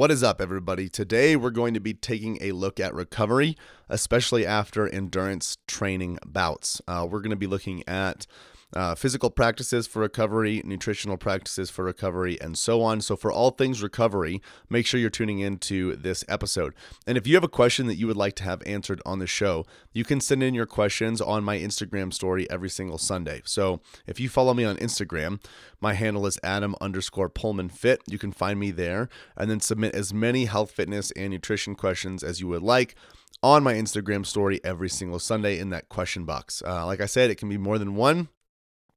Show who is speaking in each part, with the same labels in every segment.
Speaker 1: What is up, everybody? Today we're going to be taking a look at recovery, especially after endurance training bouts. Uh, we're going to be looking at uh, physical practices for recovery, nutritional practices for recovery, and so on. So, for all things recovery, make sure you're tuning into this episode. And if you have a question that you would like to have answered on the show, you can send in your questions on my Instagram story every single Sunday. So, if you follow me on Instagram, my handle is Adam underscore Poehlmann Fit. You can find me there and then submit as many health, fitness, and nutrition questions as you would like on my Instagram story every single Sunday in that question box. Uh, like I said, it can be more than one.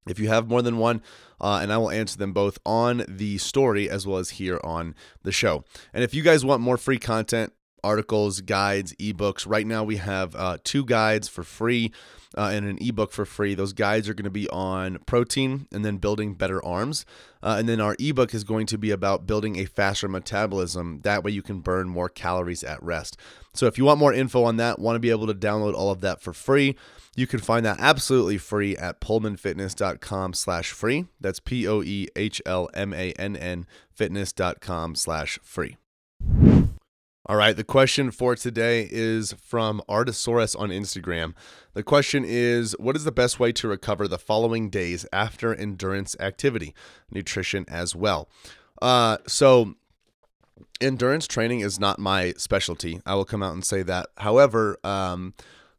Speaker 1: If you have more than one, uh, and I will answer them both on the story as well as here on the show. And if you guys want more free content, articles, guides, ebooks, right now we have uh, two guides for free uh, and an ebook for free. Those guides are going to be on protein and then building better arms. Uh, and then our ebook is going to be about building a faster metabolism. That way you can burn more calories at rest. So if you want more info on that, want to be able to download all of that for free, you can find that absolutely free at poehlmannfitness.com slash free. That's P-O-E-H-L-M-A-N-N fitness.com slash free. All right, the question for today is from Artosaurus on Instagram. The question is What is the best way to recover the following days after endurance activity? Nutrition as well. Uh, so, endurance training is not my specialty. I will come out and say that. However, um,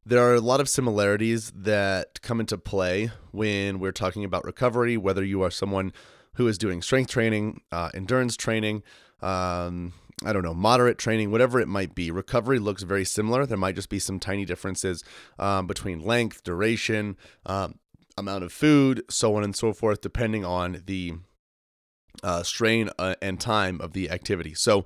Speaker 1: there are a lot of similarities that come into play when we're talking about recovery, whether you are someone who is doing strength training, uh, endurance training, um, I don't know, moderate training, whatever it might be. Recovery looks very similar. There might just be some tiny differences um, between length, duration, um, amount of food, so on and so forth, depending on the uh, strain uh, and time of the activity. So,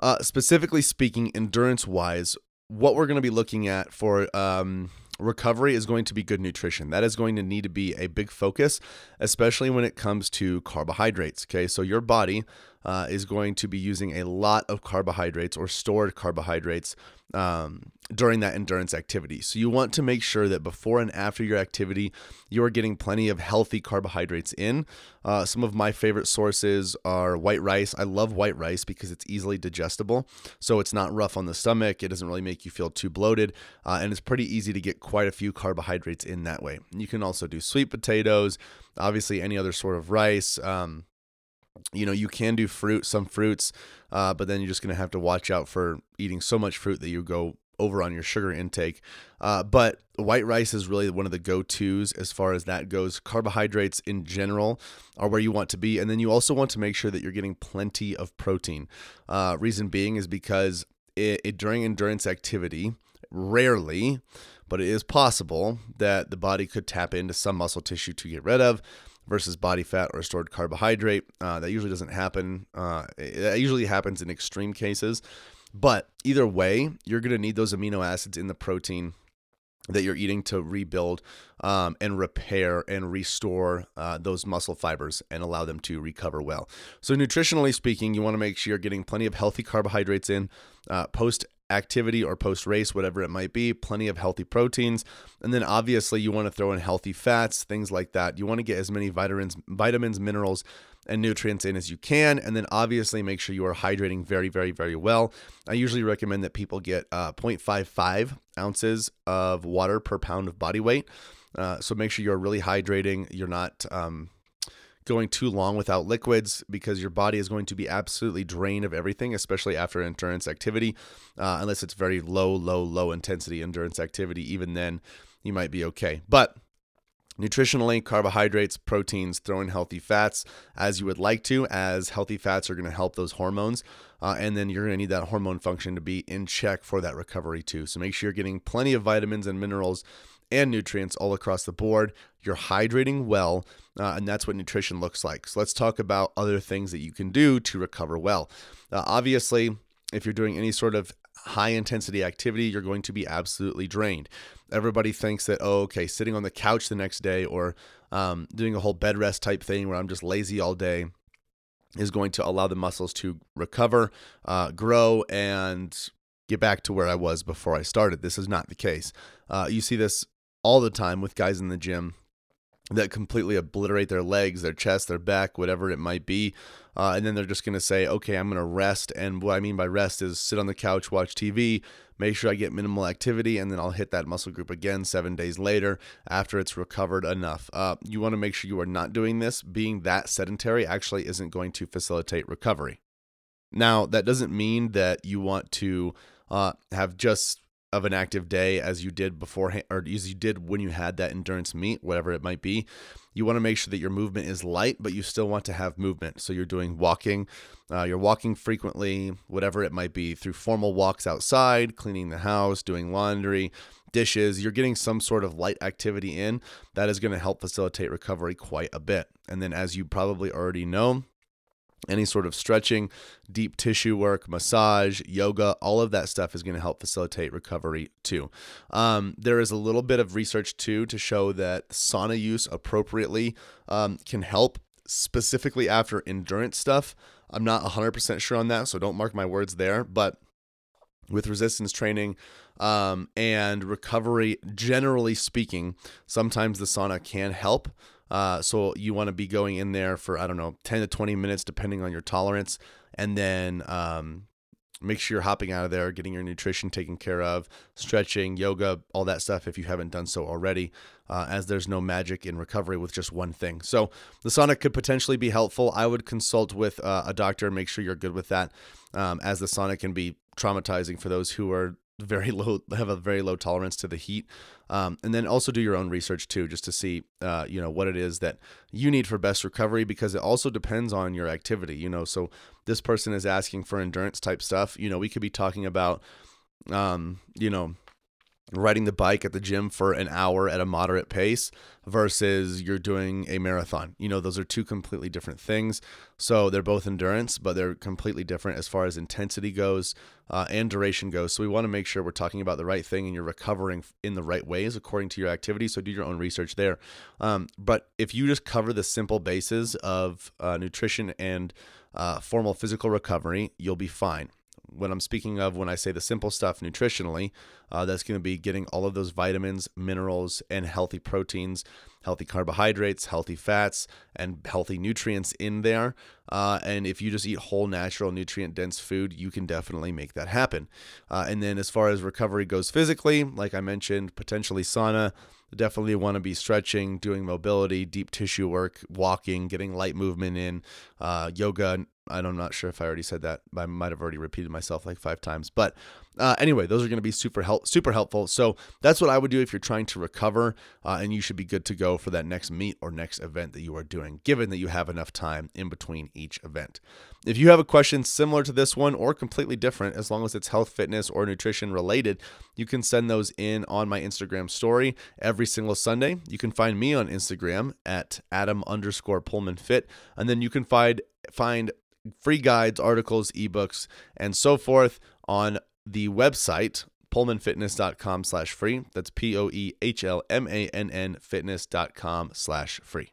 Speaker 1: uh, specifically speaking, endurance wise, what we're going to be looking at for um, recovery is going to be good nutrition. That is going to need to be a big focus, especially when it comes to carbohydrates. Okay, so your body uh, is going to be using a lot of carbohydrates or stored carbohydrates um, during that endurance activity. So you want to make sure that before and after your activity, you are getting plenty of healthy carbohydrates in. Uh, some of my favorite sources are white rice. I love white rice because it's easily digestible. So it's not rough on the stomach. It doesn't really make you feel too bloated. Uh, and it's pretty easy to get quite a few carbohydrates in that way. You can also do sweet potatoes, obviously, any other sort of rice. Um, you know you can do fruit some fruits uh, but then you're just going to have to watch out for eating so much fruit that you go over on your sugar intake. Uh, but white rice is really one of the go-to's as far as that goes. Carbohydrates in general are where you want to be and then you also want to make sure that you're getting plenty of protein. Uh, reason being is because it, it, during endurance activity rarely but it is possible that the body could tap into some muscle tissue to get rid of versus body fat or stored carbohydrate. Uh, that usually doesn't happen. Uh, it usually happens in extreme cases. But either way, you're going to need those amino acids in the protein that you're eating to rebuild um, and repair and restore uh, those muscle fibers and allow them to recover well. So, nutritionally speaking, you want to make sure you're getting plenty of healthy carbohydrates in uh, post activity or post race, whatever it might be, plenty of healthy proteins. And then obviously you want to throw in healthy fats, things like that. You want to get as many vitamins, vitamins, minerals, and nutrients in as you can. And then obviously make sure you are hydrating very, very, very well. I usually recommend that people get uh, 0.55 ounces of water per pound of body weight. Uh, so make sure you're really hydrating. You're not um, going too long without liquids because your body is going to be absolutely drained of everything, especially after endurance activity, uh, unless it's very low, low, low intensity endurance activity. Even then, you might be okay. But nutritionally, carbohydrates, proteins, throw in healthy fats as you would like to, as healthy fats are going to help those hormones. Uh, and then you're going to need that hormone function to be in check for that recovery too. So make sure you're getting plenty of vitamins and minerals and nutrients all across the board. You're hydrating well, uh, and that's what nutrition looks like. So let's talk about other things that you can do to recover well. Uh, obviously, if you're doing any sort of high intensity activity, you're going to be absolutely drained. Everybody thinks that, oh, okay, sitting on the couch the next day or um, doing a whole bed rest type thing where I'm just lazy all day is going to allow the muscles to recover, uh, grow, and get back to where I was before I started. This is not the case. Uh, you see this all the time with guys in the gym that completely obliterate their legs, their chest, their back, whatever it might be. Uh, and then they're just going to say, okay, I'm going to rest. And what I mean by rest is sit on the couch, watch TV, make sure I get minimal activity, and then I'll hit that muscle group again seven days later after it's recovered enough. Uh, you want to make sure you are not doing this. Being that sedentary actually isn't going to facilitate recovery. Now, that doesn't mean that you want to uh, have just of an active day as you did beforehand or as you did when you had that endurance meet, whatever it might be. You want to make sure that your movement is light, but you still want to have movement. So you're doing walking, uh, you're walking frequently, whatever it might be, through formal walks outside, cleaning the house, doing laundry, dishes. You're getting some sort of light activity in that is going to help facilitate recovery quite a bit. And then, as you probably already know, any sort of stretching, deep tissue work, massage, yoga, all of that stuff is going to help facilitate recovery too. Um, there is a little bit of research too to show that sauna use appropriately um, can help specifically after endurance stuff. I'm not 100% sure on that, so don't mark my words there. But with resistance training um, and recovery, generally speaking, sometimes the sauna can help. Uh, so you want to be going in there for I don't know 10 to 20 minutes depending on your tolerance, and then um, make sure you're hopping out of there, getting your nutrition taken care of, stretching, yoga, all that stuff if you haven't done so already. Uh, as there's no magic in recovery with just one thing. So the sauna could potentially be helpful. I would consult with uh, a doctor and make sure you're good with that, um, as the sauna can be traumatizing for those who are very low have a very low tolerance to the heat. Um, and then also do your own research too just to see uh, you know what it is that you need for best recovery because it also depends on your activity you know. So this person is asking for endurance type stuff. You know we could be talking about um, you know riding the bike at the gym for an hour at a moderate pace versus you're doing a marathon. You know, those are two completely different things. So they're both endurance, but they're completely different as far as intensity goes uh, and duration goes. So we want to make sure we're talking about the right thing and you're recovering in the right ways according to your activity. So do your own research there. Um, but if you just cover the simple bases of uh, nutrition and uh, formal physical recovery, you'll be fine when I'm speaking of when I say the simple stuff nutritionally, uh, that's going to be getting all of those vitamins, minerals, and healthy proteins, healthy carbohydrates, healthy fats, and healthy nutrients in there. Uh, and if you just eat whole, natural, nutrient dense food, you can definitely make that happen. Uh, and then as far as recovery goes physically, like I mentioned, potentially sauna. Definitely want to be stretching, doing mobility, deep tissue work, walking, getting light movement in, uh, yoga, I'm not sure if I already said that. I might have already repeated myself like five times. But uh, anyway, those are going to be super help, super helpful. So that's what I would do if you're trying to recover, uh, and you should be good to go for that next meet or next event that you are doing, given that you have enough time in between each event. If you have a question similar to this one or completely different, as long as it's health, fitness, or nutrition related, you can send those in on my Instagram story every single Sunday. You can find me on Instagram at Adam underscore Poehlmann Fit, and then you can find find free guides, articles, ebooks, and so forth on the website poehlmannfitness.com slash free. That's P-O-E-H-L-M-A-N-N fitness.com slash free.